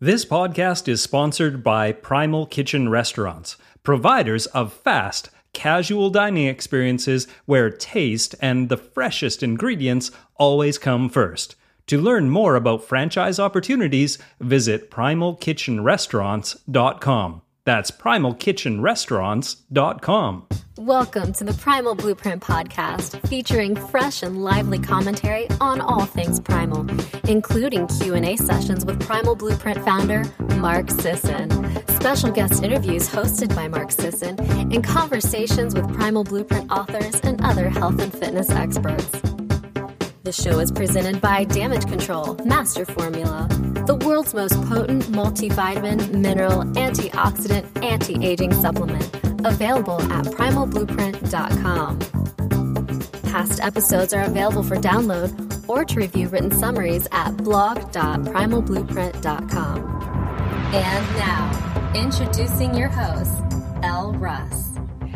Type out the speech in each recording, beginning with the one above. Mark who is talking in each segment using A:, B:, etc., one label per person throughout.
A: This podcast is sponsored by Primal Kitchen Restaurants, providers of fast, casual dining experiences where taste and the freshest ingredients always come first. To learn more about franchise opportunities, visit primalkitchenrestaurants.com. That's primalkitchenrestaurants.com.
B: Welcome to the Primal Blueprint podcast, featuring fresh and lively commentary on all things primal, including Q&A sessions with Primal Blueprint founder Mark Sisson, special guest interviews hosted by Mark Sisson, and conversations with Primal Blueprint authors and other health and fitness experts. The show is presented by Damage Control Master Formula, the world's most potent multivitamin, mineral, antioxidant, anti-aging supplement available at primalblueprint.com. Past episodes are available for download or to review written summaries at blog.primalblueprint.com. And now, introducing your host, Elle Russ.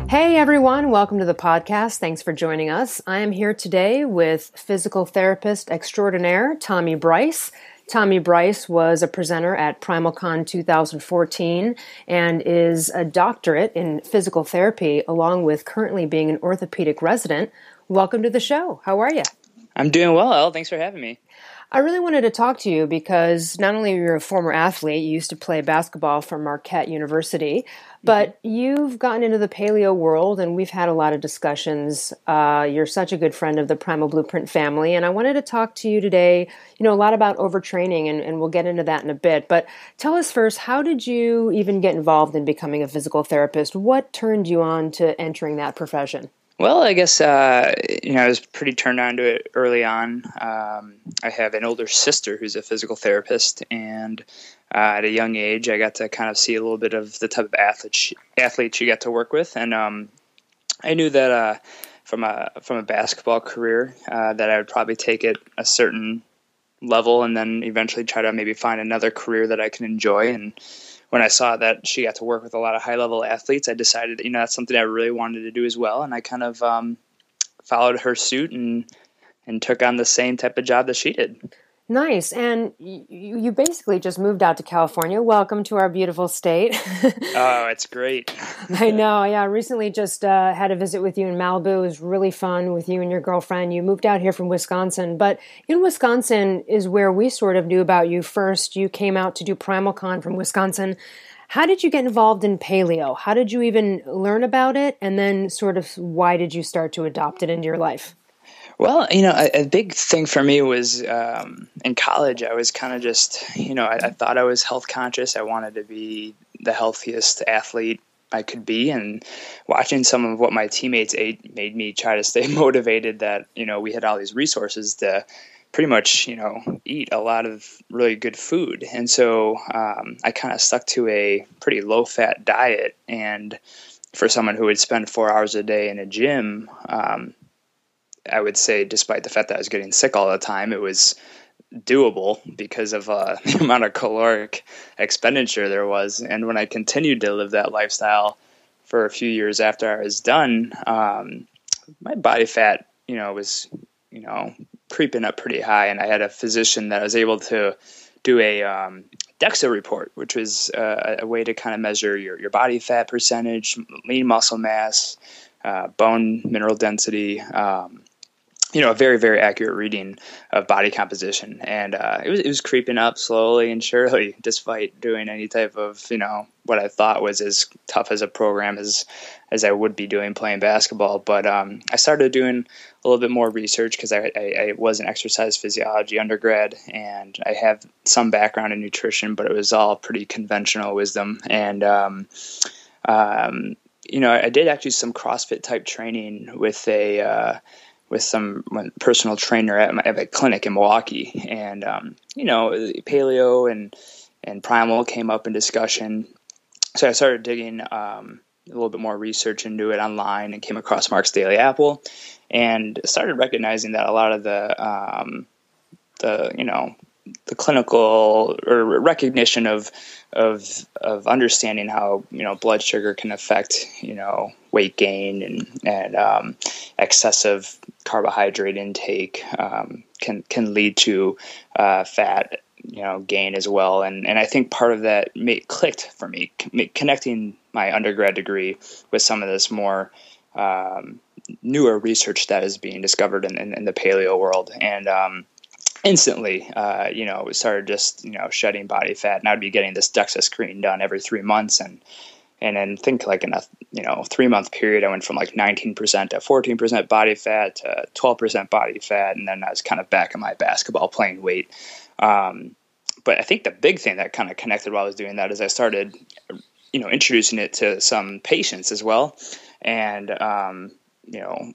C: Hey everyone, welcome to the podcast. Thanks for joining us. I am here today with physical therapist extraordinaire Tommy Brice. Tommy Brice was a presenter at PrimalCon 2014 and is a doctorate in physical therapy, along with currently being an orthopedic resident. Welcome to the show. How are you?
D: I'm doing well, Elle. Thanks for having me.
C: I really wanted to talk to you because not only you're a former athlete, you used to play basketball for Marquette University, but mm-hmm. you've gotten into the paleo world and we've had a lot of discussions. Uh, you're such a good friend of the Primal Blueprint family, and I wanted to talk to you today, you know, a lot about overtraining, and, and we'll get into that in a bit. But tell us first, how did you even get involved in becoming a physical therapist? What turned you on to entering that profession?
D: Well, I guess uh, you know I was pretty turned on to it early on. Um, I have an older sister who's a physical therapist, and uh, at a young age, I got to kind of see a little bit of the type of athlete she, athlete she got to work with, and um, I knew that uh, from a from a basketball career uh, that I would probably take it a certain level, and then eventually try to maybe find another career that I can enjoy and when I saw that she got to work with a lot of high level athletes, I decided, you know, that's something I really wanted to do as well. And I kind of um, followed her suit and and took on the same type of job that she did.
C: Nice. And you, you basically just moved out to California. Welcome to our beautiful state.
D: oh, it's great.
C: I know. Yeah. Recently just uh, had a visit with you in Malibu. It was really fun with you and your girlfriend. You moved out here from Wisconsin. But in Wisconsin is where we sort of knew about you first. You came out to do PrimalCon from Wisconsin. How did you get involved in paleo? How did you even learn about it? And then, sort of, why did you start to adopt it into your life?
D: Well, you know, a, a big thing for me was um, in college. I was kind of just, you know, I, I, thought I was health conscious. I wanted to be the healthiest athlete I could be, and watching some of what my teammates ate made me try to stay motivated. That you know, we had all these resources to pretty much, you know, eat a lot of really good food, and so um, I kind of stuck to a pretty low fat diet and for someone who would spend four hours a day in a gym, um, I would say, despite the fact that I was getting sick all the time, it was doable because of uh, the amount of caloric expenditure there was. And when I continued to live that lifestyle for a few years after I was done, um, my body fat, you know, was, you know, creeping up pretty high. And I had a physician that was able to do a um, DEXA report, which was uh, a way to kind of measure your, your body fat percentage, lean muscle mass, uh, bone mineral density, um, you know, a very, very accurate reading of body composition. And uh, it, was, it was creeping up slowly and surely, despite doing any type of, you know, what I thought was as tough as a program as, as I would be doing playing basketball. But um, I started doing a little bit more research because I, I, I, was an exercise physiology undergrad and I have some background in nutrition, but it was all pretty conventional wisdom. And, um, um, you know, I did actually some CrossFit type training with a, uh, with some personal trainer at, my, at a clinic in Milwaukee, and um, you know, paleo and and primal came up in discussion. So I started digging um, a little bit more research into it online and came across Mark's Daily Apple, and started recognizing that a lot of the um, the you know the clinical or recognition of of of understanding how you know blood sugar can affect you know weight gain and and um, excessive carbohydrate intake um, can can lead to uh, fat you know gain as well. And and I think part of that clicked for me connecting my undergrad degree with some of this more um, newer research that is being discovered in, in, in the paleo world. And um, instantly uh, you know we started just you know shedding body fat and I'd be getting this DEXA screen done every three months and and then think like in a you know three month period, I went from like 19% to 14% body fat to 12% body fat, and then I was kind of back in my basketball playing weight. Um, but I think the big thing that kind of connected while I was doing that is I started, you know, introducing it to some patients as well, and um, you know,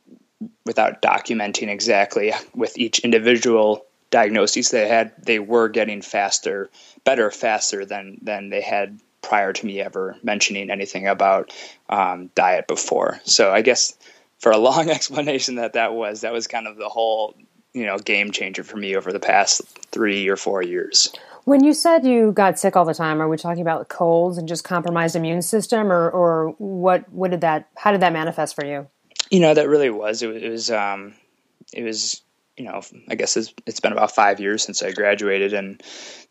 D: without documenting exactly with each individual diagnoses they had, they were getting faster, better, faster than than they had prior to me ever mentioning anything about um, diet before. So I guess for a long explanation that that was, that was kind of the whole, you know, game changer for me over the past three or four years.
C: When you said you got sick all the time, are we talking about colds and just compromised immune system, or or what? What did that? How did that manifest for you?
D: You know, that really was. It, it was. Um, it was you know, I guess it's, it's been about five years since I graduated, and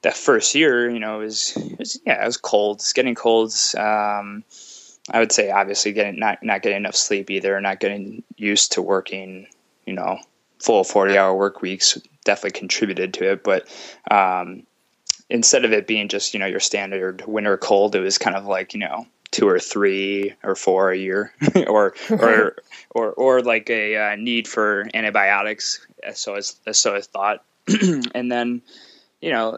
D: that first year, you know, was yeah, it was cold. It's getting colds. Um, I would say obviously getting not not getting enough sleep either, not getting used to working, you know, full forty hour work weeks definitely contributed to it. But um, instead of it being just you know your standard winter cold, it was kind of like you know two or three or four a year, or or or or like a uh, need for antibiotics. So as so I thought, and then you know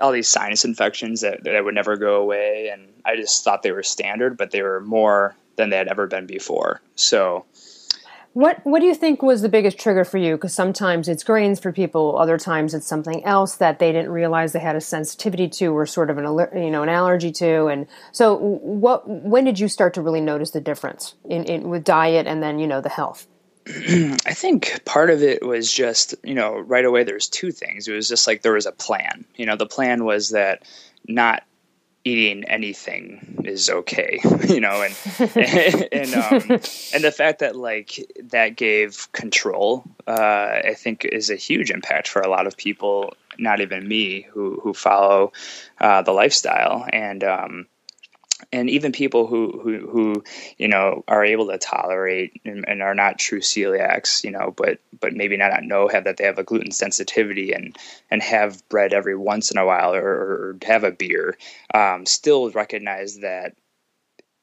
D: all these sinus infections that that would never go away, and I just thought they were standard, but they were more than they had ever been before. So
C: what What do you think was the biggest trigger for you? Because sometimes it's grains for people, other times it's something else that they didn't realize they had a sensitivity to, or sort of an you know an allergy to. And so, what when did you start to really notice the difference in, in with diet and then you know the health?
D: I think part of it was just you know right away. There's two things. It was just like there was a plan. You know, the plan was that not eating anything is okay, you know, and and um, and the fact that like that gave control, uh, I think, is a huge impact for a lot of people. Not even me, who who follow uh, the lifestyle, and um, and even people who who who you know are able to tolerate and, and, are not true celiacs, you know, but but maybe not know have that they have a gluten sensitivity and and have bread every once in a while or, or have a beer, um, still recognize that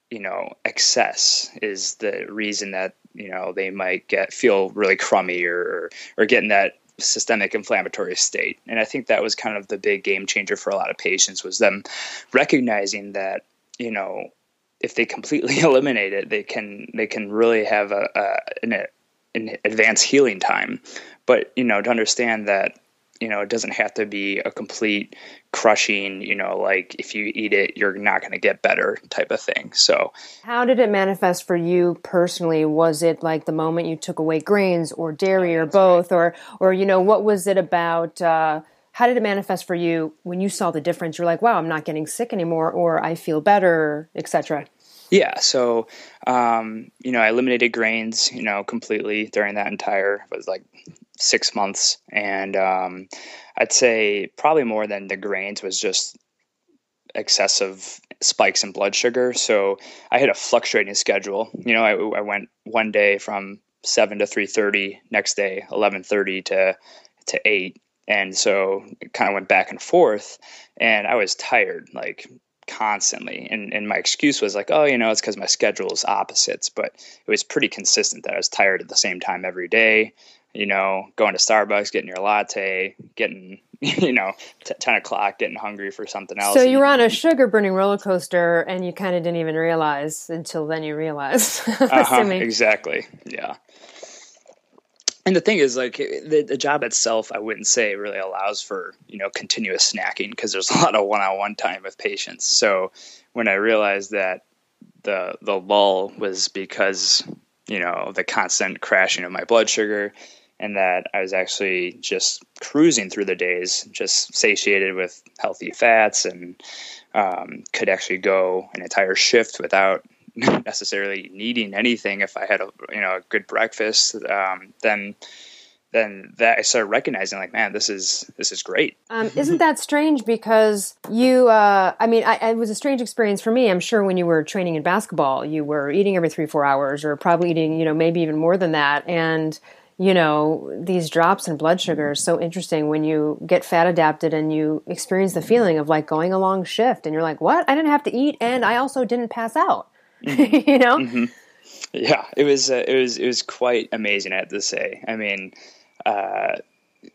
D: you know excess is the reason that you know they might get feel really crummy or or get in that systemic inflammatory state. And i think that was kind of the big game changer for a lot of patients was them recognizing that you know, if they completely eliminate it, they can they can really have a, a an, an advanced healing time. But you know, to understand that you know it doesn't have to be a complete crushing you know like if you eat it you're not going to get better type of thing. So
C: how did it manifest for you personally? Was it like the moment you took away grains or dairy or both or or you know what was it about uh, how did it manifest for you when you saw the difference? You're like, wow, I'm not getting sick anymore, or I feel better, etc.
D: Yeah, so um, you know, I eliminated grains, you know, completely during that entire was like six months, and um, I'd say probably more than the grains was just excessive spikes in blood sugar. So I had a fluctuating schedule. You know, I, I went one day from seven to three thirty, next day eleven thirty to to eight, and so it kind of went back and forth and i was tired like constantly. And, and my excuse was like oh you know it's because my schedule is opposites but it was pretty consistent that i was tired at the same time every day you know going to starbucks getting your latte getting you know t- 10 o'clock getting hungry for something else
C: so you were on a sugar burning roller coaster and you kind of didn't even realize until then you realized
D: uh-huh, exactly yeah and the thing is like the, the job itself i wouldn't say really allows for you know continuous snacking because there's a lot of one-on-one time with patients. So when i realized that the the lull was because you know the constant crashing of my blood sugar and that i was actually just cruising through the days just satiated with healthy fats and um, could actually go an entire shift without necessarily needing anything if I had a you know a good breakfast, um, then then that I started recognizing like, man, this is this is great.
C: Um, isn't that strange? Because you, uh, I mean, I, it was a strange experience for me. I'm sure when you were training in basketball, you were eating every three four hours, or probably eating, you know, maybe even more than that, and you know these drops in blood sugar is so interesting when you get fat adapted and you experience the feeling of like going a long shift and you're like what i didn't have to eat and i also didn't pass out mm-hmm. you know mm-hmm.
D: yeah it was uh, it was it was quite amazing i have to say i mean uh,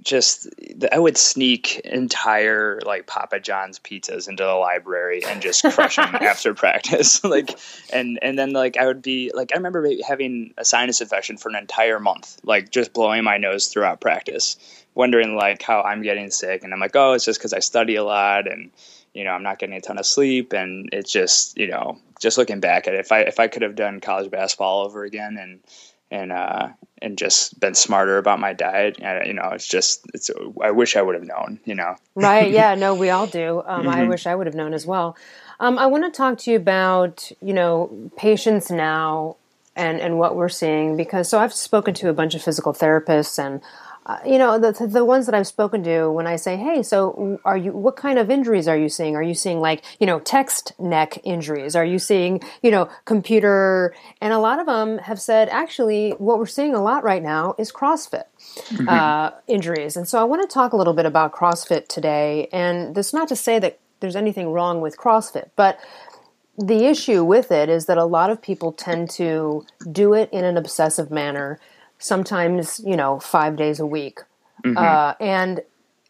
D: just I would sneak entire like Papa John's pizzas into the library and just crush them after practice. like and and then like I would be like I remember having a sinus infection for an entire month, like just blowing my nose throughout practice, wondering like how I'm getting sick and I'm like, "Oh, it's just cuz I study a lot and you know, I'm not getting a ton of sleep and it's just, you know, just looking back at it, if I if I could have done college basketball over again and and uh, and just been smarter about my diet. And, you know, it's just it's. I wish I would have known. You know.
C: right. Yeah. No, we all do. Um, mm-hmm. I wish I would have known as well. Um, I want to talk to you about you know patients now and and what we're seeing because so I've spoken to a bunch of physical therapists and uh, you know the the ones that I've spoken to when I say hey so are you what kind of injuries are you seeing? Are you seeing like you know text neck injuries? Are you seeing you know computer? And a lot of them have said actually what we're seeing a lot right now is CrossFit mm-hmm. uh, injuries. And so I want to talk a little bit about CrossFit today and that's not to say that there's anything wrong with CrossFit but the issue with it is that a lot of people tend to do it in an obsessive manner sometimes, you know, five days a week. Mm-hmm. Uh, and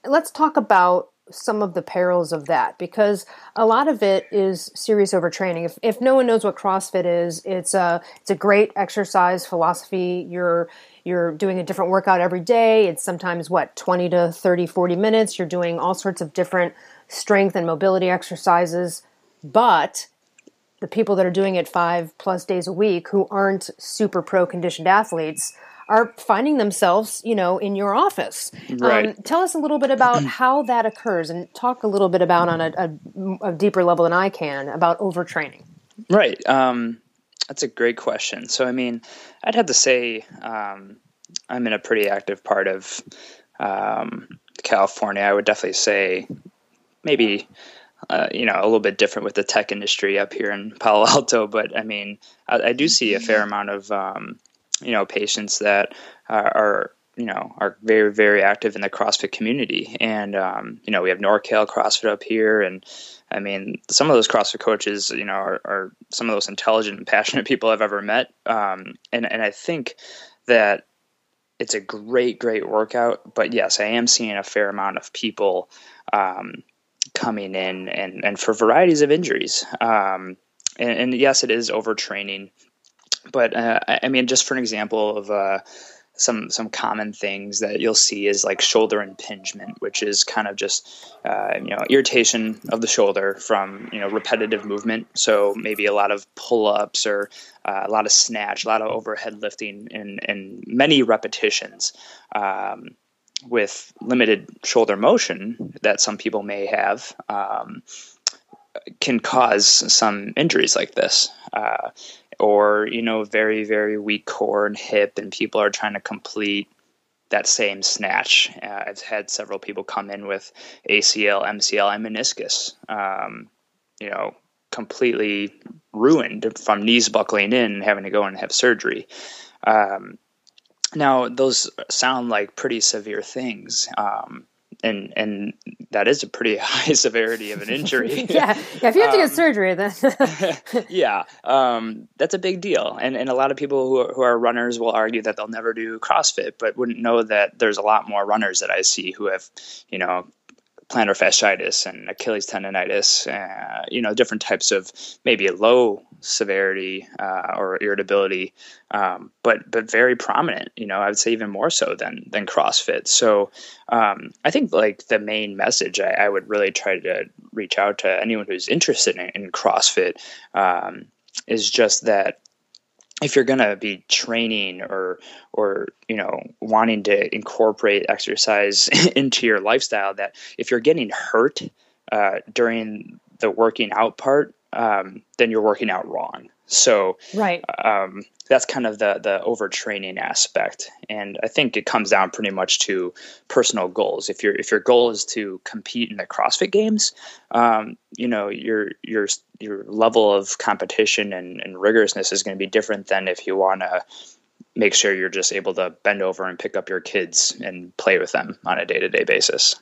C: let's talk about some of the perils of that because a lot of it is serious overtraining. If, if no one knows what CrossFit is, it's a it's a great exercise philosophy. You're you're doing a different workout every day. It's sometimes what 20 to 30 40 minutes. You're doing all sorts of different strength and mobility exercises, but the people that are doing it 5 plus days a week who aren't super pro conditioned athletes are finding themselves, you know, in your office.
D: Right. Um,
C: tell us a little bit about how that occurs, and talk a little bit about on a, a, a deeper level than I can about overtraining.
D: Right. Um, that's a great question. So, I mean, I'd have to say um, I'm in a pretty active part of um, California. I would definitely say maybe. Uh, you know, a little bit different with the tech industry up here in Palo Alto, but I mean, I, I do see a fair amount of um, you know patients that are, are you know are very very active in the CrossFit community, and um, you know we have NorCal CrossFit up here, and I mean some of those CrossFit coaches, you know, are, are some of those intelligent and passionate people I've ever met, um, and and I think that it's a great great workout. But yes, I am seeing a fair amount of people um, coming in, and and for varieties of injuries. Um, and, and, yes, it is overtraining but uh, I mean, just for an example of uh, some some common things that you'll see is like shoulder impingement, which is kind of just uh, you know irritation of the shoulder from you know repetitive movement. So maybe a lot of pull ups or uh, a lot of snatch, a lot of overhead lifting, and and many repetitions. Um, with limited shoulder motion that some people may have, um, can cause some injuries like this. Uh, or you know very very weak core and hip and people are trying to complete that same snatch. Uh, i've had several people come in with acl mcl and meniscus um, you know completely ruined from knees buckling in and having to go and have surgery. Um, now those sound like pretty severe things. Um, and and that is a pretty high severity of an injury.
C: yeah. yeah, if you have to get um, surgery, then
D: yeah, um, that's a big deal. And and a lot of people who are, who are runners will argue that they'll never do CrossFit, but wouldn't know that there's a lot more runners that I see who have, you know, plantar fasciitis and Achilles tendonitis, uh, you know, different types of maybe low severity uh, or irritability, um, but but very prominent. You know, I would say even more so than than CrossFit. So um, I think like the main message I, I, would really try to reach out to anyone who's interested in, in CrossFit um, is just that if you're going to be training or or you know wanting to incorporate exercise into your lifestyle that if you're getting hurt uh, during the working out part um, then you're working out wrong So
C: right.
D: Um, that's kind of the the overtraining aspect, and I think it comes down pretty much to personal goals. If your if your goal is to compete in the CrossFit Games, um, you know your your your level of competition and, and rigorousness is going to be different than if you want to make sure you're just able to bend over and pick up your kids and play with them on a day to day basis.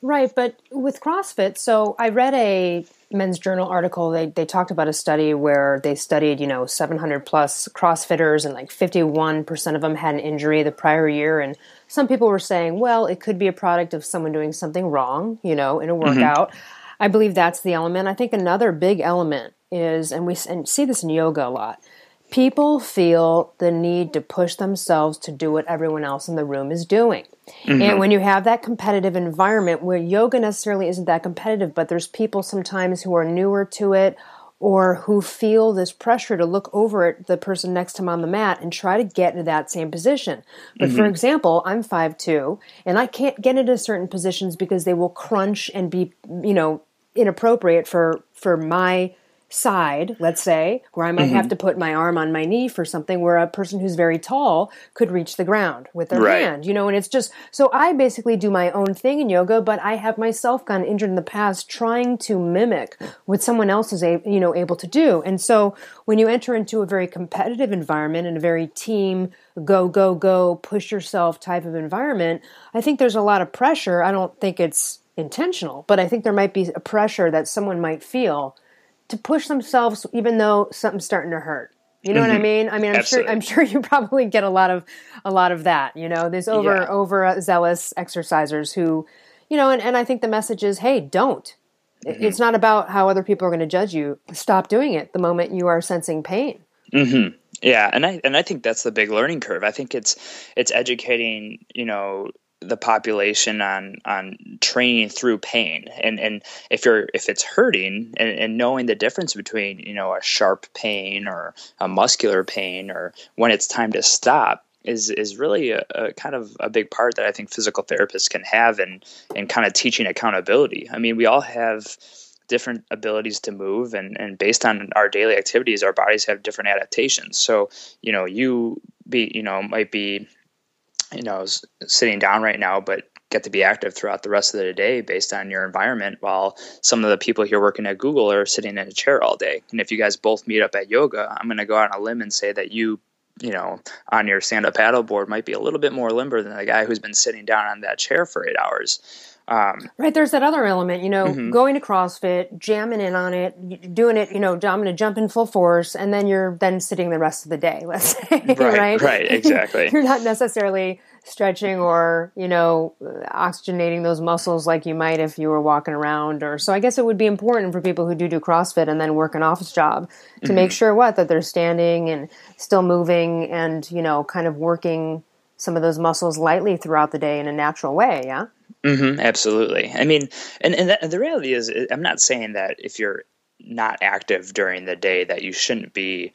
C: Right, but with CrossFit, so I read a Men's Journal article. They they talked about a study where they studied, you know, 700 plus CrossFitters, and like 51 percent of them had an injury the prior year. And some people were saying, well, it could be a product of someone doing something wrong, you know, in a mm-hmm. workout. Mm-hmm. I believe that's the element. I think another big element is, and we and see this in yoga a lot people feel the need to push themselves to do what everyone else in the room is doing. Mm-hmm. And when you have that competitive environment where yoga necessarily isn't that competitive, but there's people sometimes who are newer to it or who feel this pressure to look over at the person next to them on the mat and try to get into that same position. But mm-hmm. for example, I'm 5'2 and I can't get into certain positions because they will crunch and be, you know, inappropriate for for my side, let's say, where I might mm-hmm. have to put my arm on my knee for something where a person who's very tall could reach the ground with their right. hand, you know, and it's just so I basically do my own thing in yoga, but I have myself gotten injured in the past trying to mimic what someone else is a, you know able to do. And so when you enter into a very competitive environment and a very team go go go push yourself type of environment, I think there's a lot of pressure. I don't think it's intentional, but I think there might be a pressure that someone might feel to push themselves even though something's starting to hurt. You know mm-hmm. what I mm-hmm. mean? I mean, I'm Absolutely. sure I'm sure you probably get a lot of a lot of that. You know, there's over yeah. over zealous exercisers who, you know, and, and I think the message is, hey, don't. Mm-hmm. It's not about how other people are going to judge you. Stop doing it the moment you are sensing pain.
D: Mm-hmm. Yeah, and I and I think that's the big learning curve. I think it's it's educating, you know, the population on on training through pain and and if you're if it's hurting and, and, knowing the difference between you know a sharp pain or a muscular pain or when it's time to stop is is really a, a kind of a big part that I think physical therapists can have in in kind of teaching accountability. I mean, we all have different abilities to move and, and based on our daily activities our bodies have different adaptations so you know you be you know might be you know, sitting down right now, but get to be active throughout the rest of the day based on your environment while some of the people here working at Google are sitting in a chair all day. And if you guys both meet up at yoga, I'm going to go out on a limb and say that you, you know, on your stand up paddle board might be a little bit more limber than the guy who's been sitting down on that chair for eight hours.
C: Um, right, there's that other element, you know, mm-hmm. going to CrossFit, jamming in on it, doing it, you know, I'm going to jump in full force, and then you're then sitting the rest of the day, let's say,
D: right? Right, right exactly.
C: you're not necessarily stretching or, you know, oxygenating those muscles like you might if you were walking around. Or so I guess it would be important for people who do do CrossFit and then work an office job to mm-hmm. make sure what that they're standing and still moving and you know, kind of working some of those muscles lightly throughout the day in a natural way. Yeah.
D: Mm-hmm, absolutely. I mean, and and that, the reality is, I'm not saying that if you're not active during the day that you shouldn't be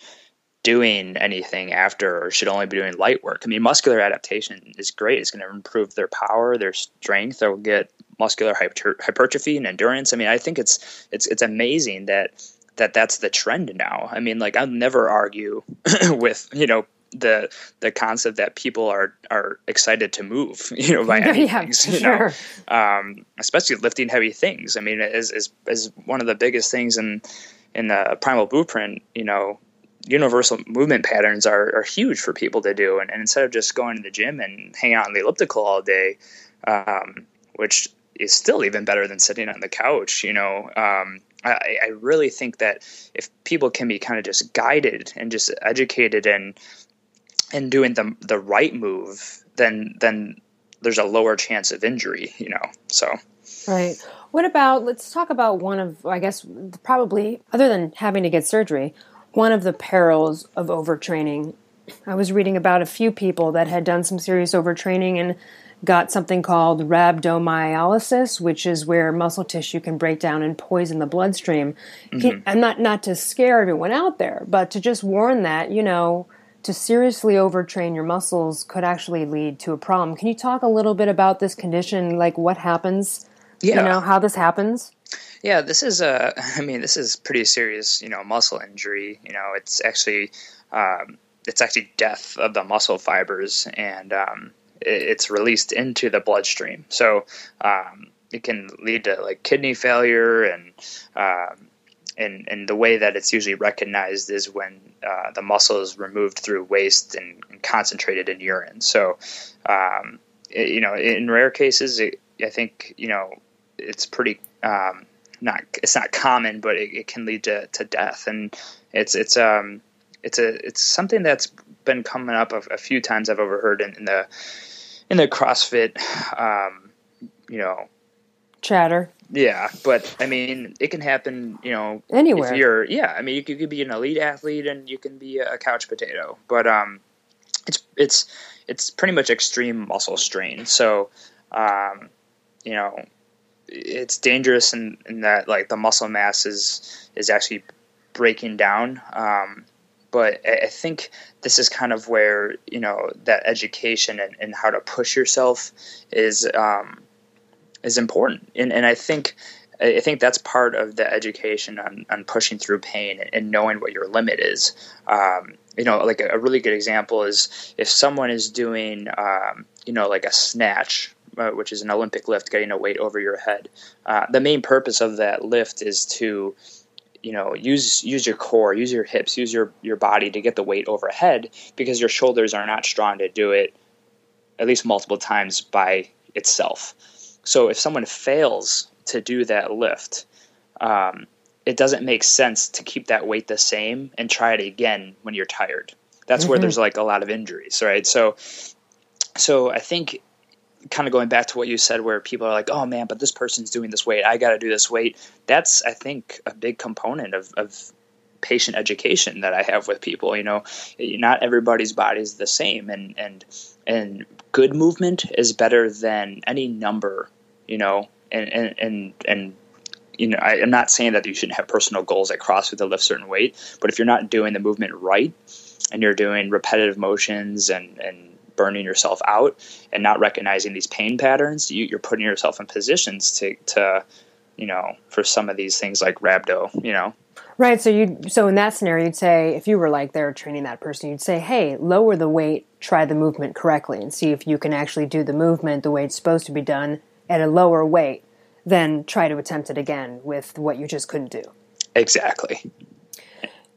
D: doing anything after or should only be doing light work. I mean, muscular adaptation is great. It's going to improve their power, their strength. They'll get muscular hypertrophy and endurance. I mean, I think it's it's it's amazing that that that's the trend now. I mean, like I'll never argue with you know the the concept that people are are excited to move, you know, by any yeah, things, you sure. know, um, especially lifting heavy things. I mean, is is is one of the biggest things in in the primal blueprint. You know, universal movement patterns are are huge for people to do, and, and instead of just going to the gym and hanging out on the elliptical all day, um, which is still even better than sitting on the couch, you know. Um, I, I really think that if people can be kind of just guided and just educated and and doing the the right move, then then there's a lower chance of injury, you know. So
C: Right. What about let's talk about one of I guess probably other than having to get surgery, one of the perils of overtraining. I was reading about a few people that had done some serious overtraining and got something called rhabdomyolysis, which is where muscle tissue can break down and poison the bloodstream. Mm-hmm. I'm not not to scare everyone out there, but to just warn that you know to seriously overtrain your muscles could actually lead to a problem. Can you talk a little bit about this condition, like what happens? Yeah. You know, how this happens?
D: Yeah, this is a. I mean, this is pretty serious. You know, muscle injury. You know, it's actually, um, it's actually death of the muscle fibers, and um, it, it's released into the bloodstream. So um, it can lead to like kidney failure, and um, and and the way that it's usually recognized is when uh, the muscle is removed through waste and, and concentrated in urine. So, um, it, you know, in rare cases, it, I think you know it's pretty um, not it's not common, but it, it, can lead to, to death, and it's it's um it's a it's something that's been coming up a, a few times I've overheard in, in the in the CrossFit, um, you know,
C: chatter.
D: Yeah, but I mean, it can happen, you know,
C: anywhere.
D: If you're, yeah, I mean, you could, you could be an elite athlete and you can be a couch potato, but um, it's it's it's pretty much extreme muscle strain. So, um, you know, it's dangerous in, in that like the muscle mass is is actually breaking down. Um, but I think this is kind of where you know that education and, and how to push yourself is um, is important, and and I think I think that's part of the education on, on pushing through pain and knowing what your limit is. Um, you know, like a, really good example is if someone is doing, um, you know, like a snatch uh, which is an Olympic lift, getting a weight over your head. Uh, the main purpose of that lift is to, you know, use use your core, use your hips, use your your body to get the weight overhead because your shoulders are not strong to do it at least multiple times by itself. So if someone fails to do that lift, um, it doesn't make sense to keep that weight the same and try it again when you're tired. That's mm-hmm. where there's like a lot of injuries, right? So, so I think kind of going back to what you said, where people are like, "Oh man, but this person's doing this weight. I got to do this weight." That's, I think, a big component of, of patient education that I have with people. You know, not everybody's body is the same, and and and good movement is better than any number. You know, and and and, and you know, I, am not saying that you shouldn't have personal goals at CrossFit to lift certain weight, but if you're not doing the movement right and you're doing repetitive motions and and burning yourself out and not recognizing these pain patterns, you, are putting yourself in positions to, to, you know, for some of these things like rhabdo, you know.
C: Right. So you so in that scenario, you'd say if you were like there training that person, you'd say, "Hey, lower the weight, try the movement correctly, and see if you can actually do the movement the way it's supposed to be done at a lower weight. Then try to attempt it again with what you just couldn't do."
D: Exactly.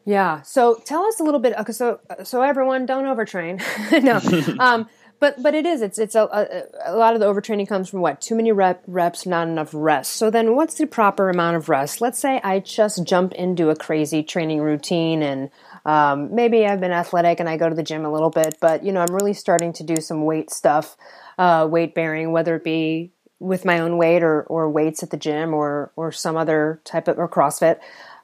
C: Yeah. So tell us a little bit. Okay, so so everyone, don't overtrain. no. um, but but it is. It's it's a, a, a, lot of the overtraining comes from what? Too many rep, reps, not enough rest. So then, what's the proper amount of rest? Let's say I just jump into a crazy training routine and. Um, maybe I've been athletic and I go to the gym a little bit, but you know I'm really starting to do some weight stuff, uh, weight bearing, whether it be with my own weight or, or weights at the gym or or some other type of or CrossFit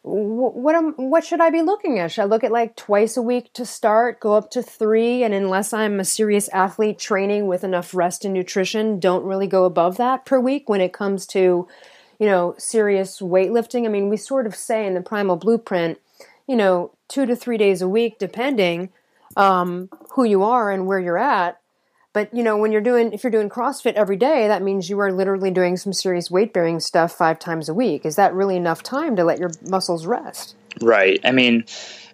C: what am, what should I be looking at? Should I look at like twice a week to start, go up to three, and unless I'm a serious athlete training with enough rest and nutrition, don't really go above that per week when it comes to, you know, serious weightlifting. I mean, we sort of say in the primal blueprint, you know, two to three days a week, depending um, who you are and where you're at. But you know, when you're doing if you're doing CrossFit every day, that means you are literally doing some serious weight bearing stuff five times a week. Is that really enough time to let your muscles rest?
D: Right. I mean,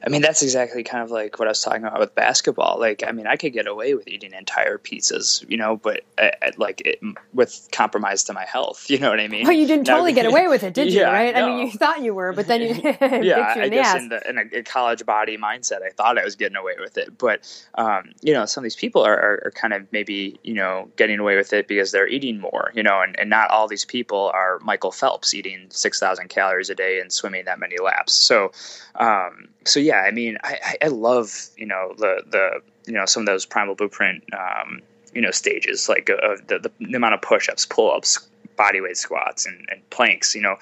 D: I mean, that's exactly kind of like what I was talking about with basketball. Like, I mean, I could get away with eating entire pizzas, you know, but I, I, like it, with compromise to my health. You know what I mean?
C: Well, you didn't totally get away with it, did you? Yeah, right? No. I mean, you thought you were, but then you
D: yeah, I guess
C: ass.
D: in, the, in a, a, college body mindset, I thought I was getting away with it. But um, you know, some of these people are, are, are, kind of maybe you know getting away with it because they're eating more, you know, and, and not all these people are Michael Phelps eating six thousand calories a day and swimming that many laps. So, um, so yeah, I mean, I, I love you know the the you know some of those primal blueprint um, you know stages like uh, the, the, amount of push-ups, pull-ups, body weight squats, and, and planks. You know,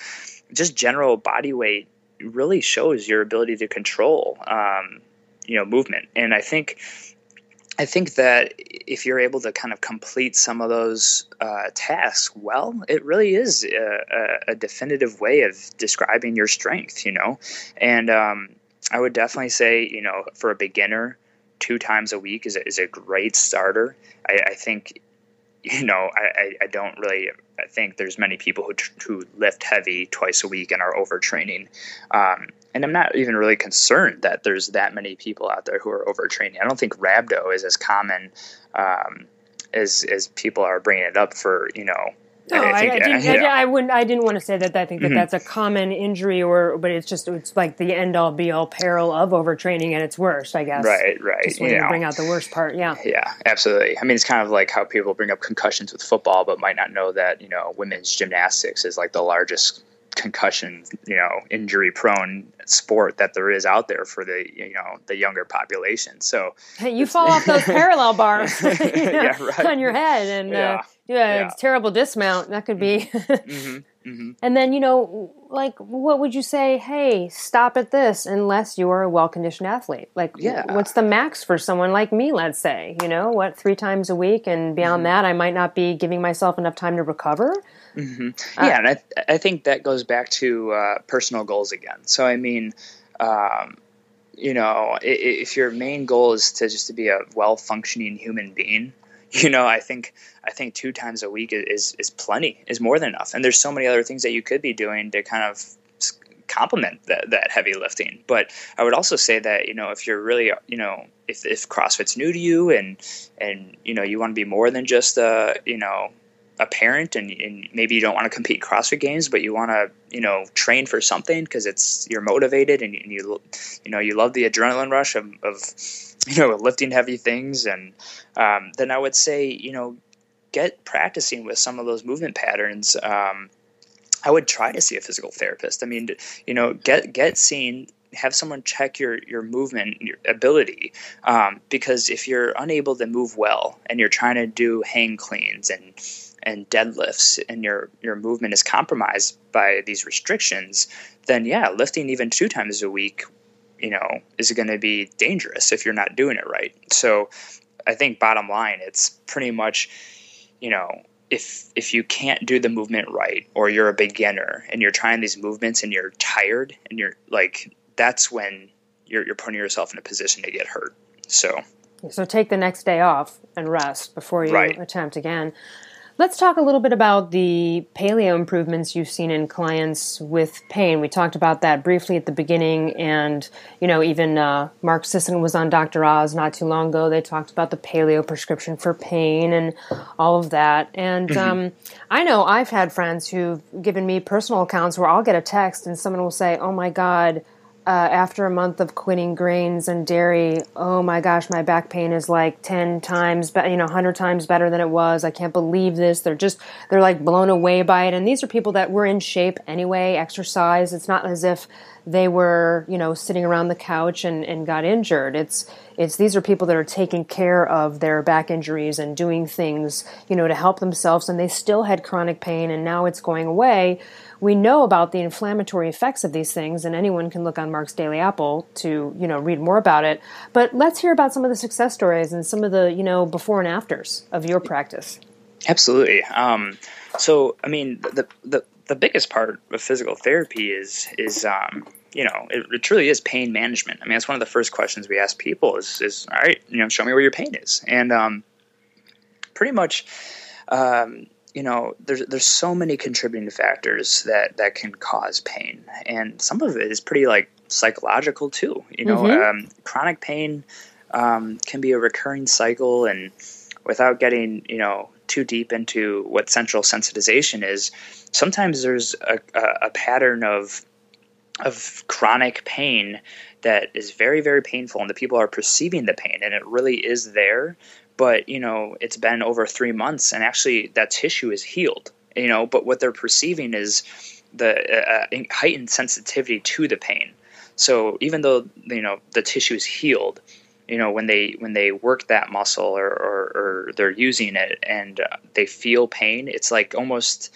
D: just general body weight really shows your ability to control um, you know movement, and I think I think that if you're able to kind of complete some of those uh, tasks well, it really is a, a, definitive way of describing your strength, you know. And um, I would definitely say, you know, for a beginner, two times a week is a, is a great starter. I, I think you know, I, I don't really I think there's many people who, who lift heavy twice a week and are overtraining. Um, and I'm not even really concerned that there's that many people out there who are overtraining. I don't think rhabdo is as common um, as as people are bringing it up for you know
C: no, I, think, I, I didn't. Yeah. I, I, wouldn't. I didn't want to say that. I think that mm-hmm. that's a common injury, or but it's just it's like the end all be all peril of overtraining at its worst. I guess.
D: Right. Right.
C: Just when you, you bring out the worst part. Yeah.
D: Yeah. Absolutely. I mean, it's kind of like how people bring up concussions with football, but might not know that you know women's gymnastics is like the largest concussion, you know, injury prone sport that there is out there for the you know the younger population. So
C: hey, you fall off those parallel bars you know, yeah, right. on your head, and uh, yeah. Uh, yeah, yeah. terrible dismount. That could be. mm-hmm. Mm-hmm. And then, you know, like, what would you say? Hey, stop at this unless you're a well conditioned athlete. Like, yeah. what's the max for someone like me, let's say? You know, what, three times a week? And beyond mm-hmm. that, I might not be giving myself enough time to recover.
D: Mm-hmm. Uh, yeah, and I, I think that goes back to uh, personal goals again. So, I mean, um, you know, if your main goal is to just to be a well functioning human being, you know, I think I think two times a week is is plenty, is more than enough. And there's so many other things that you could be doing to kind of complement that, that heavy lifting. But I would also say that you know if you're really you know if if CrossFit's new to you and and you know you want to be more than just a you know a parent and, and maybe you don't want to compete CrossFit games, but you want to you know train for something because it's you're motivated and, and you you know you love the adrenaline rush of, of you know lifting heavy things and um, then I would say, you know, get practicing with some of those movement patterns. Um, I would try to see a physical therapist. I mean, you know, get get seen. Have someone check your your movement, your ability, um, because if you're unable to move well and you're trying to do hang cleans and and deadlifts and your your movement is compromised by these restrictions, then yeah, lifting even two times a week you know is going to be dangerous if you're not doing it right so I think bottom line, it's pretty much, you know, if if you can't do the movement right or you're a beginner and you're trying these movements and you're tired and you're like that's when you're you're putting yourself in a position to get hurt. So
C: so take the next day off and rest before you right. attempt again. Let's talk a little bit about the paleo improvements you've seen in clients with pain. We talked about that briefly at the beginning, and you know, even uh, Mark Sisson was on Dr. Oz not too long ago. They talked about the paleo prescription for pain and all of that. And mm-hmm. um, I know I've had friends who've given me personal accounts where I'll get a text and someone will say, "Oh my God." Uh, after a month of quitting grains and dairy, oh my gosh, my back pain is like 10 times, be- you know, 100 times better than it was. I can't believe this. They're just, they're like blown away by it. And these are people that were in shape anyway, exercise. It's not as if they were, you know, sitting around the couch and, and got injured. It's, it's, these are people that are taking care of their back injuries and doing things, you know, to help themselves. And they still had chronic pain and now it's going away we know about the inflammatory effects of these things, and anyone can look on Mark's Daily Apple to you know read more about it. But let's hear about some of the success stories and some of the you know before and afters of your practice.
D: Absolutely. Um, so, I mean, the the the biggest part of physical therapy is is um, you know it, it, truly is pain management. I mean, that's one of the first questions we ask people is is all right, you know, show me where your pain is, and um, pretty much. Um, you know, there's there's so many contributing factors that that can cause pain, and some of it is pretty like psychological too. You know, mm-hmm. um, chronic pain um, can be a recurring cycle, and without getting you know too deep into what central sensitization is, sometimes there's a, a, a pattern of of chronic pain that is very very painful and the people are perceiving the pain and it really is there. But you know it's been over three months and actually that tissue is healed you know but what they're perceiving is the uh heightened sensitivity to the pain. So even though you know the tissue is healed you know when they when they work that muscle or, or, or they're using it and uh, they feel pain it's like almost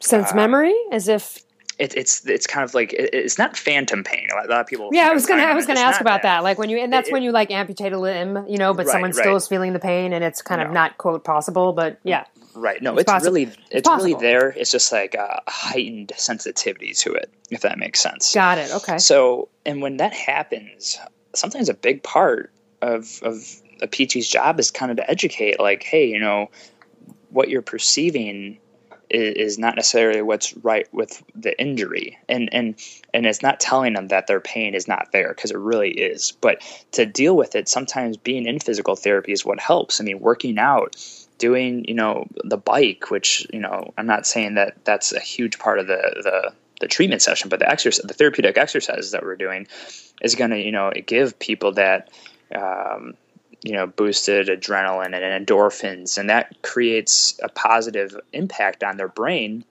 C: sense uh, memory as if
D: it, it's it's kind of like it, it's not phantom pain. A lot of people.
C: Yeah, I was gonna I was gonna ask about that. that. Like when you and that's it, when you like amputate a limb, you know, but right, someone right. still is feeling the pain, and it's kind no. of not quote possible, but yeah.
D: Right. No, it's, it's really it's, really there. It's just like a heightened sensitivity to it, if that makes sense.
C: Got it. Okay.
D: So, and when that happens, sometimes a big part of of a PT's job is kind of to educate, like, hey, you know, what you're perceiving is, is not necessarily what's right with the injury, and and and it's not telling them that their pain is not there because it really is. But to deal with it, sometimes being in physical therapy is what helps. I mean, working out doing you know the bike which you know i'm not saying that that's a huge part of the the, the treatment session but the exercise the therapeutic exercises that we're doing is going to you know give people that um, you know boosted adrenaline and endorphins and that creates a positive impact on their brain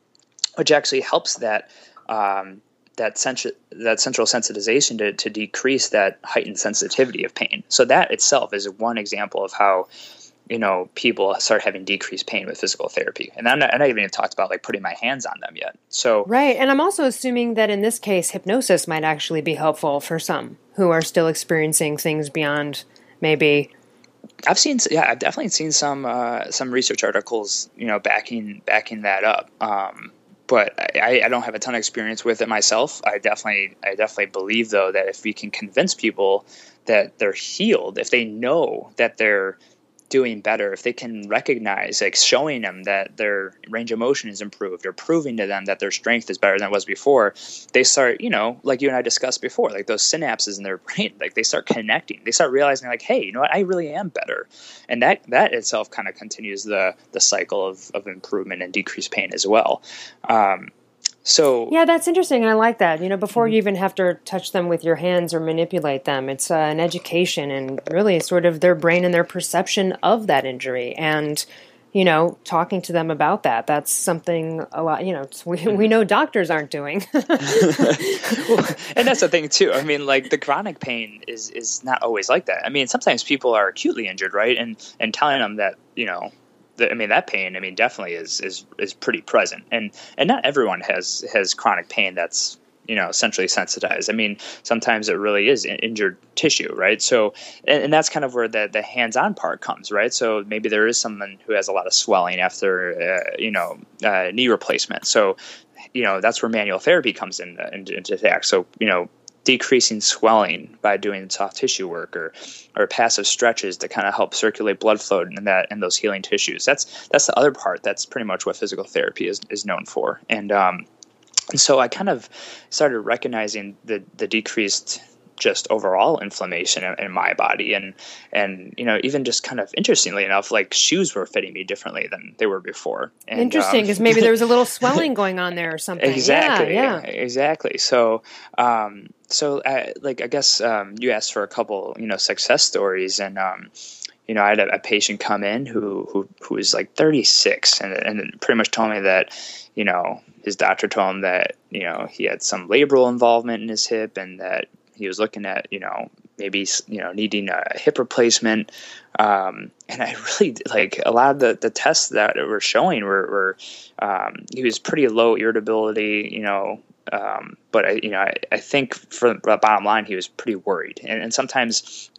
D: which actually helps that um, that central that central sensitization to, to decrease that heightened sensitivity of pain. So that itself is one example of how you know, people start having decreased pain with physical therapy. And I'm not, I haven't even talked about like putting my hands on them yet. So
C: right, and I'm also assuming that in this case, hypnosis might actually be helpful for some who are still experiencing things beyond maybe.
D: I've seen, yeah, I've definitely seen some uh, some research articles, you know, backing backing that up. Um, but I, I don't have a ton of experience with it myself. I definitely, I definitely believe though that if we can convince people that they're healed, if they know that they're doing better, if they can recognize, like showing them that their range of motion is improved or proving to them that their strength is better than it was before, they start, you know, like you and I discussed before, like those synapses in their brain, like they start connecting. They start realizing like, hey, you know what, I really am better. And that that itself kind of continues the the cycle of, of improvement and decreased pain as well. Um, so
C: yeah, that's interesting. I like that. You know, before mm-hmm. you even have to touch them with your hands or manipulate them, it's uh, an education and really sort of their brain and their perception of that injury and you know, talking to them about that. That's something a lot, you know, we, we mm-hmm. know doctors aren't doing. well,
D: and that's the thing too. I mean, like the chronic pain is, is not always like that. I mean, sometimes people are acutely injured, right? And, and telling them that, you know, I mean that pain I mean definitely is is is pretty present and and not everyone has has chronic pain that's you know centrally sensitized. I mean sometimes it really is injured tissue, right? So and, and that's kind of where the the hands-on part comes, right? So maybe there is someone who has a lot of swelling after uh, you know uh, knee replacement. So you know that's where manual therapy comes in, uh, into, into effect. So you know decreasing swelling by doing soft tissue work or or passive stretches to kind of help circulate blood flow in that in those healing tissues. That's that's the other part. That's pretty much what physical therapy is is known for. And um, and so I kind of started recognizing the the decreased just overall inflammation in, in, my body. And and you know even just kind of interestingly enough like shoes were fitting me differently than they were before.
C: And, interesting because um, maybe there was a little swelling going on there or something.
D: Exactly
C: yeah,
D: yeah. exactly. So um so uh, like i guess um you asked for a couple you know success stories and um you know, I had a, a, patient come in who who who was like 36 and and pretty much told me that, you know, his doctor told him that you know he had some labral involvement in his hip and that he was looking at, you know, maybe you know needing a hip replacement. Um, and I really like a lot of the, the tests that were showing were, were um, he was pretty low irritability, you know, um, but I, you know, I, I think for the bottom line, he was pretty worried. And, and sometimes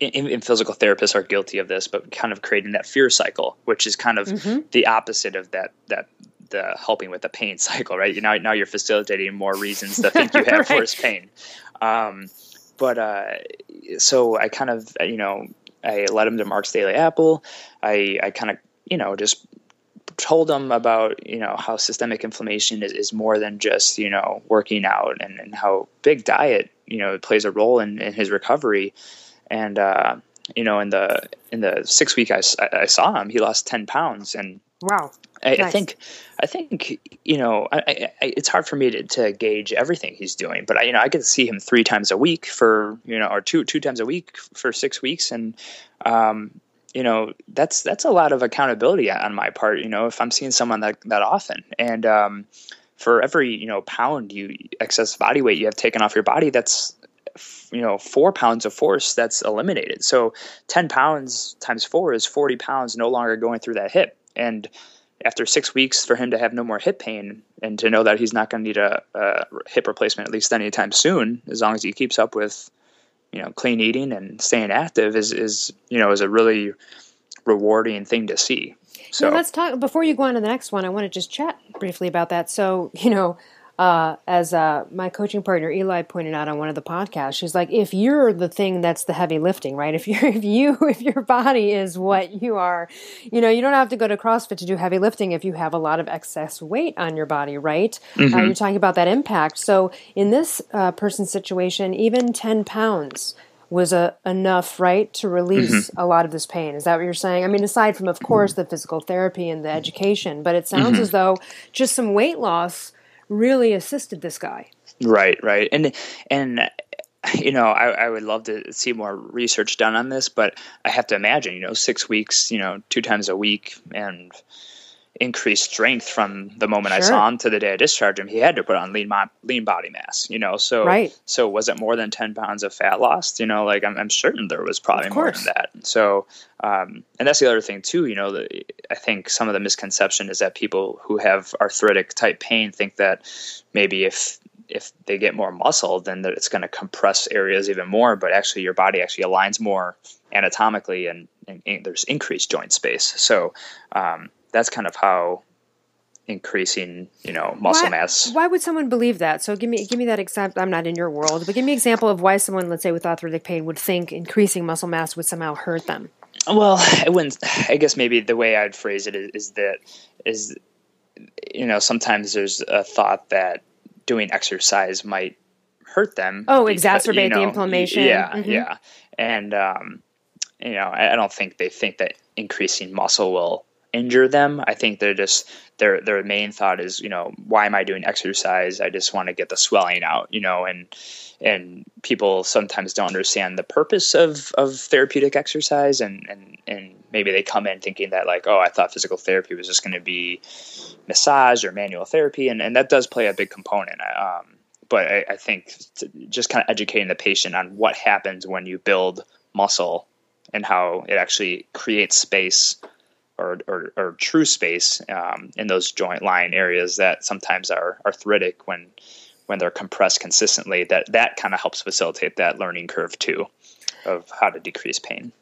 D: in, in, physical therapists are guilty of this, but kind of creating that fear cycle, which is kind of mm-hmm. the opposite of that, that the helping with the pain cycle, right? You now, now you're facilitating more reasons to think you have right. worse pain. Um, but uh, so I kind of, you know, I led him to Mark's Daily Apple. I, I kind of, you know, just told him about, you know, how systemic inflammation is, is more than just, you know, working out and, and how big diet, you know, plays a role in, in his recovery. And, uh, you know, in the in the six week I, I saw him, he lost ten pounds, and
C: wow,
D: I, nice. I, think, I think, you know, I, I, it's hard for me to, to gauge everything he's doing, but I, you know, I get to see him three times a week for, you know, or two, two times a week for six weeks. And, um, you know, that's, that's a lot of accountability on my part, you know, if I'm seeing someone that, that often and, um, for every, you know, pound you excess body weight you have taken off your body, that's, you know, four pounds of force that's eliminated. So 10 pounds times four is 40 pounds no longer going through that hip. And, after six weeks for him to have no more hip pain and to know that he's not going to need a, a, hip replacement at least anytime soon, as long as he keeps up with, you know, clean eating and staying active is, is, you know, is a really rewarding thing to see. So
C: let's talk before you go on to the next one. I want to just chat briefly about that. So, you know, uh, as uh, my coaching partner Eli pointed out on one of the podcasts, she's like, if you're the thing that's the heavy lifting, right? If you're, if you, if your body is what you are, you know, you don't have to go to CrossFit to do heavy lifting if you have a lot of excess weight on your body, right? Mm-hmm. Uh, you're talking about that impact. So in this uh, person's situation, even 10 pounds was a, enough, right, to release mm-hmm. a lot of this pain. Is that what you're saying? I mean, aside from, of course, the physical therapy and the education, but it sounds mm-hmm. as though just some weight loss really assisted this guy.
D: Right, right, and and you know, I, I, would love to see more research done on this, but I have to imagine, you know, six weeks, you know, two times a week, and increased strength from the moment sure. I saw him to the day I discharged him. He had to put on lean mo- lean body mass, you know. So
C: right.
D: so was it more than ten pounds of fat lost? You know, like I'm, I'm certain there was probably more than that. So um, and that's the other thing too. You know, the, I think some of the misconception is that people who have arthritic type pain think that maybe if if they get more muscle, then that it's going to compress areas even more. But actually, your body actually aligns more anatomically, and, and, and there's increased joint space. So um, that's kind of how increasing you know muscle
C: why,
D: mass
C: why would someone believe that? So give me give me that example i'm not in your world but give me an example of why someone let's say with arthritic pain would think increasing muscle mass would somehow hurt them.
D: Well i wouldn't i guess maybe the way i'd phrase it is, is that is you know sometimes there's a thought that doing exercise might hurt them
C: oh exacerbate you know, the inflammation.
D: yeah mm-hmm. yeah. And um you know I, I don't think they think that increasing muscle will injure them. I think they're just their their main thought is, you know, why am I doing exercise? I just want to get the swelling out, you know, and and people sometimes don't understand the purpose of of therapeutic exercise and and and maybe they come in thinking that like, oh, I thought physical therapy was just going to be massage or manual therapy, and and that does play a big component. Um, but I, I think just kind of educating the patient on what happens when you build muscle and how it actually creates space or, or, or true space um, in those joint line areas that sometimes are arthritic when when they're compressed consistently that that kind of helps facilitate that learning curve too of how to decrease pain.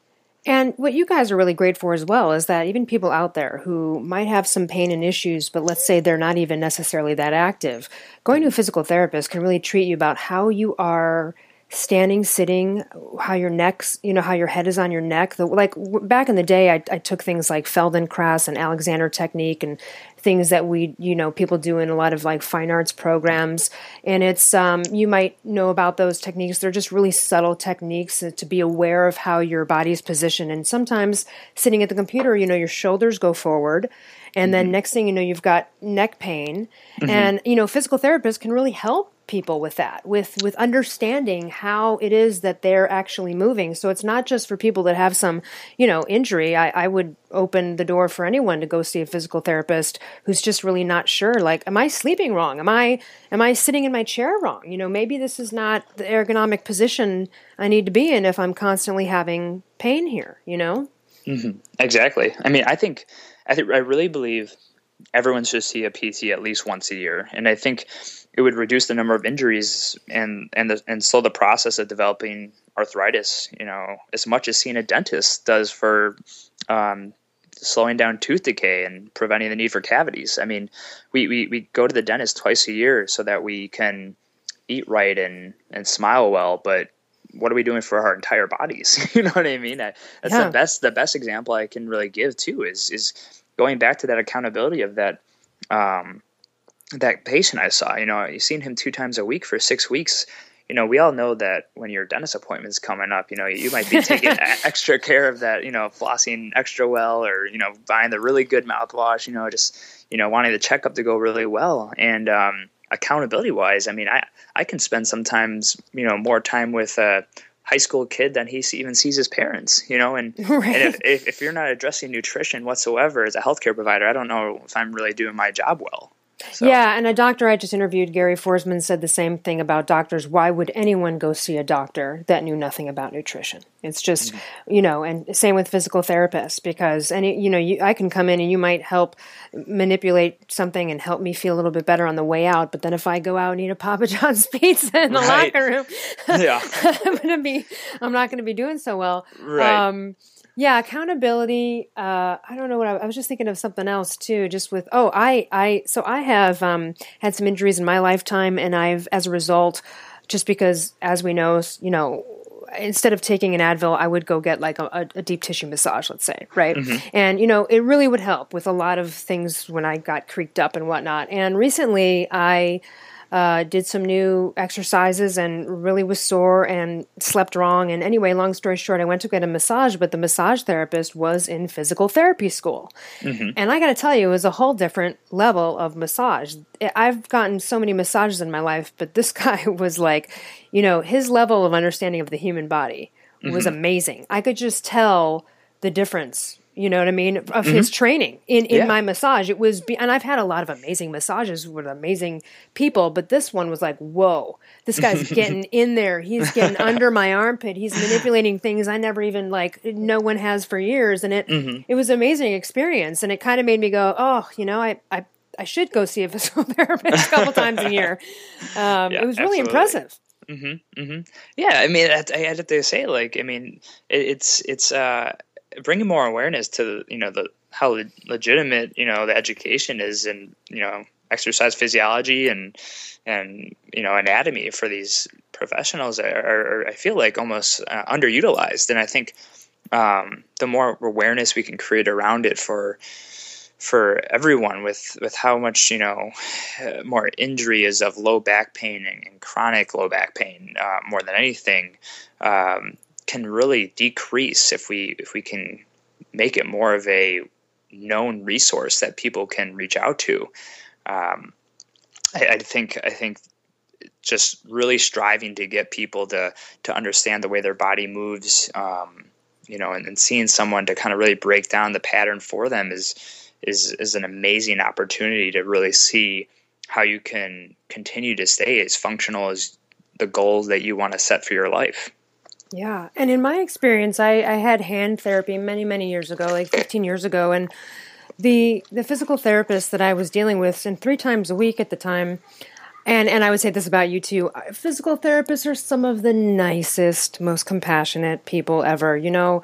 C: And what you guys are really great for as well is that even people out there who might have some pain and issues, but let's say they're not even necessarily that active, going to a physical therapist can really treat you about how you are standing, sitting, how your neck's, you know, how your head is on your neck. The, like back in the day, I, I took things like Feldenkrais and Alexander technique and things that we, you know, people do in a lot of like fine arts programs. And it's, um, you might know about those techniques. They're just really subtle techniques to be aware of how your body's positioned. And sometimes sitting at the computer, you know, your shoulders go forward and then mm-hmm. next thing you know you've got neck pain mm-hmm. and you know physical therapists can really help people with that with with understanding how it is that they're actually moving. So it's not just for people that have some you know injury. I, I would open the door for anyone to go see a physical therapist who's just really not sure like am i sleeping wrong? Am i am i sitting in my chair wrong? You know maybe this is not the ergonomic position i need to be in if i'm constantly having pain here you know?
D: Mm-hmm. exactly. I mean i think i think i really believe everyone should see a pt at least once a year. And i think it would reduce the number of injuries and and the, and slow the process of developing arthritis. You know, as much as seeing a dentist does for um, slowing down tooth decay and preventing the need for cavities. I mean, we, we, we go to the dentist twice a year so that we can eat right and, and smile well, but what are we doing for our entire bodies? you know what I mean? That's yeah. the best, the best example I can really give too is, is going back to that accountability of that, um, that patient I saw, you know, you've seen him two times a week for six weeks. You know, we all know that when your dentist appointment's coming up, you know, you might be taking extra care of that, you know, flossing extra well or, you know, buying the really good mouthwash, you know, just, you know, wanting the checkup to go really well. And um, accountability wise, I mean, I, I can spend sometimes, you know, more time with a high school kid than he even sees his parents, you know, and, right. and if, if, if you're not addressing nutrition whatsoever as a healthcare provider, I don't know if I'm really doing my job well.
C: So. Yeah, and a doctor I just interviewed, Gary Foresman, said the same thing about doctors. Why would anyone go see a doctor that knew nothing about nutrition? It's just, mm-hmm. you know, and same with physical therapists because any, you know, you, I can come in and you might help manipulate something and help me feel a little bit better on the way out. But then if I go out and eat a Papa John's pizza in the right. locker room, yeah, I'm gonna be, I'm not gonna be doing so well.
D: Right. Um,
C: Yeah, accountability. Uh, I don't know what I, I, was just thinking of something else too. Just with oh, I I so I have um, had some injuries in my lifetime, and I've as a result, just because as we know, you know, instead of taking an Advil, I would go get like a, a deep tissue massage, let's say, right? Mm-hmm. And you know, it really would help with a lot of things when I got creaked up and whatnot. And recently, I uh, did some new exercises and really was sore and slept wrong. And anyway, long story short, I went to get a massage, but the massage therapist was in physical therapy school. Mm-hmm. And I got to tell you, it was a whole different level of massage. I've gotten so many massages in my life, but this guy was like, you know, his level of understanding of the human body was mm-hmm. amazing. I could just tell the difference you know what I mean, of mm-hmm. his training in, in yeah. my massage. It was, and I've had a lot of amazing massages with amazing people, but this one was like, whoa, this guy's getting in there. He's getting under my armpit. He's manipulating things I never even like, no one has for years. And it, mm-hmm. it was an amazing experience. And it kind of made me go, oh, you know, I, I, I should go see a physical therapist a couple times a year. Um, yeah, it was really absolutely. impressive.
D: Mm-hmm, mm-hmm. Yeah, I mean, I, I had to say, like, I mean, it, it's it's uh, bringing more awareness to you know the how le- legitimate you know the education is in you know exercise physiology and and you know anatomy for these professionals are, are I feel like almost uh, underutilized. And I think um, the more awareness we can create around it for for everyone with with how much you know more injury is of low back pain and, and chronic low back pain uh, more than anything um, can really decrease if we if we can make it more of a known resource that people can reach out to. Um, I, I, think I think just really striving to get people to to understand the way their body moves, um, you know, and, and, seeing someone to kind of really break down the pattern for them is is is an amazing opportunity to really see how you can continue to stay as functional as the goals that you want to set for your life.
C: Yeah. And in my experience, I, I had hand therapy many, many years ago, like 15 years ago. And the the physical therapist that I was dealing with, and three times a week at the time, and and I would say this about you too. Uh, physical therapists are some of the nicest, most compassionate people ever. You know,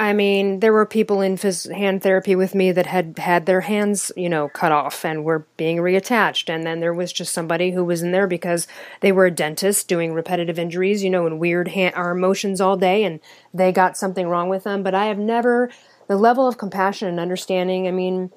C: I mean, there were people in phys- hand therapy with me that had had their hands, you know, cut off and were being reattached. And then there was just somebody who was in there because they were a dentist doing repetitive injuries, you know, and weird hand- arm motions all day, and they got something wrong with them. But I have never the level of compassion and understanding. I mean,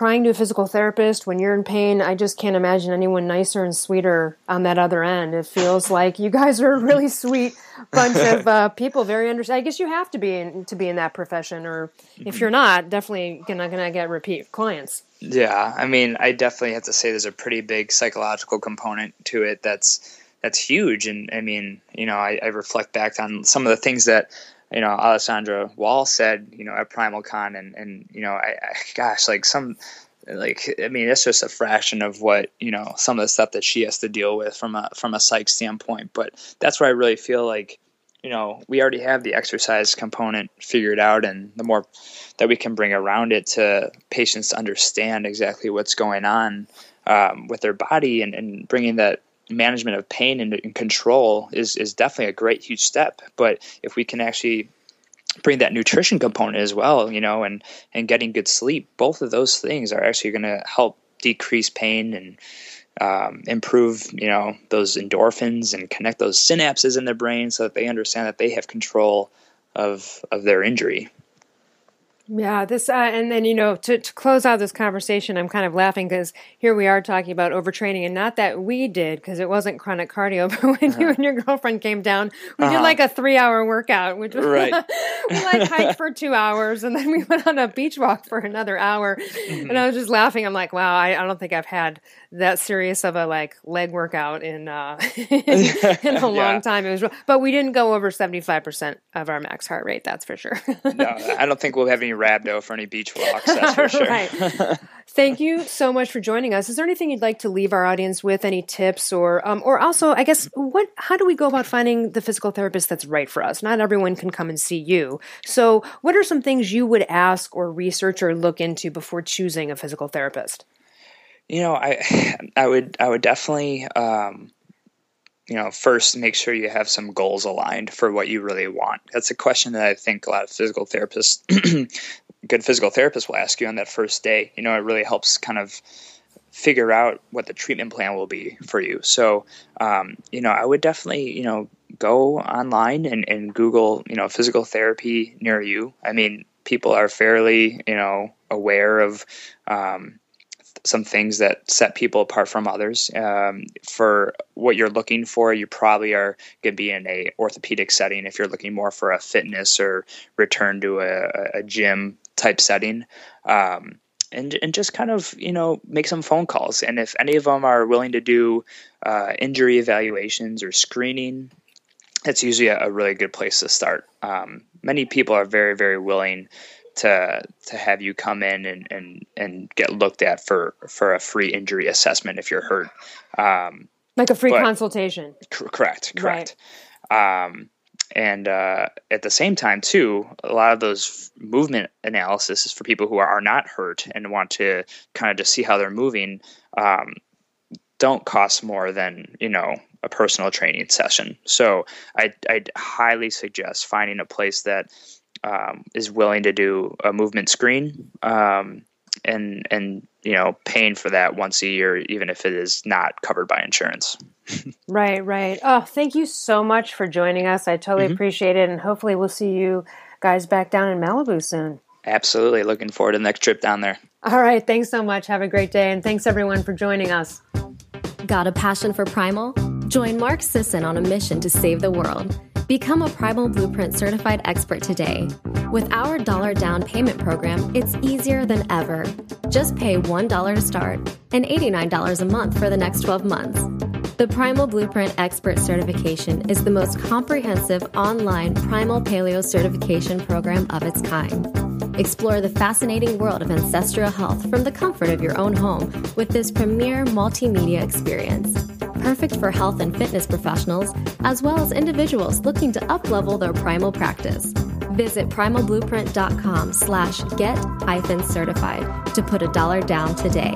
C: crying to a physical therapist when you're in pain, I just can't imagine anyone nicer and sweeter on that other end. It feels like you guys are a really sweet bunch of uh, people, very understanding. I guess you have to be in, to be in that profession, or if you're not, definitely gonna gonna get repeat clients.
D: Yeah, I mean, I definitely have to say there's a pretty big psychological component to it that's that's huge. And I mean, you know, I, I reflect back on some of the things that you know, Alessandra Wall said, you know, at PrimalCon, and and you know, I, I gosh, like some, like I mean, it's just a fraction of what you know some of the stuff that she has to deal with from a from a psych standpoint. But that's where I really feel like, you know, we already have the exercise component figured out, and the more that we can bring around it to patients to understand exactly what's going on um, with their body, and, and bringing that management of pain and, and control is is definitely a great huge step. But if we can actually bring that nutrition component as well, you know, and and getting good sleep, both of those things are actually going to help decrease pain and um, improve, you know, those endorphins and connect those synapses in their brain so that they understand that they have control of of their injury.
C: Yeah, this, uh, and then, you know, to, to close out this conversation, I'm kind of laughing because here we are talking about overtraining, and not that we did because it wasn't chronic cardio, but when uh-huh. you and your girlfriend came down, we uh-huh. did like a three hour workout, which was right. we like hiked for two hours, and then we went on a beach walk for another hour. Mm-hmm. And I was just laughing. I'm like, wow, I, I don't think I've had that serious of a like leg workout in uh, in, a long yeah. time. It was, but we didn't go over seventy five percent of our max heart rate. That's for sure.
D: no, I don't think we'll have any rhabdo for any beach walks. That's for sure. right.
C: Thank you so much for joining us. Is there anything you'd like to leave our audience with? Any tips, or um, or also, I guess, what? How do we go about finding the physical therapist that's right for us? Not everyone can come and see you. So, what are some things you would ask or research or look into before choosing a physical therapist?
D: You know, I I would I would definitely um, you know, first make sure you have some goals aligned for what you really want. That's a question that I think a lot of physical therapists, good physical therapists will ask you on that first day. You know, it really helps kind of figure out what the treatment plan will be for you. So, um, you know, I would definitely, you know, go online and, and Google, you know, physical therapy near you. I mean, people are fairly, you know, aware of, um, some things that set people apart from others. Um, for what you're looking for, you probably are going to be in a orthopedic setting. If you're looking more for a fitness or return to a, a gym type setting, um, and and just kind of you know make some phone calls. And if any of them are willing to do uh, injury evaluations or screening, that's usually a, a really good place to start. Um, many people are very very willing to to have you come in and and and get looked at for for a free injury assessment if you're hurt. Um,
C: like a free consultation.
D: correct. Correct. Right. Um, and uh, at the same time, too, a lot of those movement analysis is for people who are, not hurt and want to kind of just see how they're moving. Um, don't cost more than you know a personal training session. So I I'd highly suggest finding a place that um, is willing to do a movement screen um, and and you know paying for that once a year, even if it is not covered by insurance.
C: right, right. Oh, thank you so much for joining us. I totally mm-hmm. appreciate it, and hopefully we'll see you guys back down in Malibu soon.
D: Absolutely, looking forward to the next trip down there.
C: All right, thanks so much. Have a great day, and thanks everyone for joining us.
B: Got a passion for primal? Join Mark Sisson on a mission to save the world. Become a Primal Blueprint certified expert today. With our dollar down payment program, it's easier than ever. Just pay $1 to start and $89 a month for the next 12 months. The Primal Blueprint Expert Certification is the most comprehensive online primal paleo certification program of its kind. Explore the fascinating world of ancestral health from the comfort of your own home with this premier multimedia experience perfect for health and fitness professionals, as well as individuals looking to uplevel their primal practice. Visit primalblueprint.com slash get hyphen certified to put a dollar down today.